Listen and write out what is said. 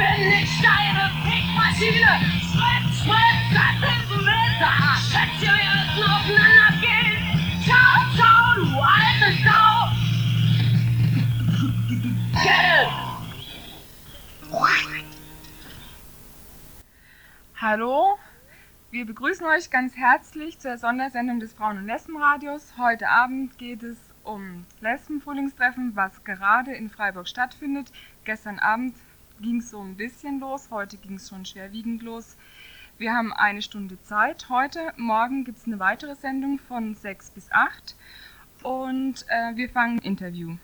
bin ich deine Fickmaschine. Schritt, Schritt, Zentimeter. Schätze, wir müssen aufeinander gehen. Ciao, ciao, du alte Sau. Get! Hallo, wir begrüßen euch ganz herzlich zur Sondersendung des Frauen- und Lesbenradios. Heute Abend geht es um Lesbenfrühlingstreffen, was gerade in Freiburg stattfindet. Gestern Abend ging es so ein bisschen los, heute ging es schon schwerwiegend los. Wir haben eine Stunde Zeit. Heute, morgen gibt es eine weitere Sendung von 6 bis 8 und äh, wir fangen ein Interview.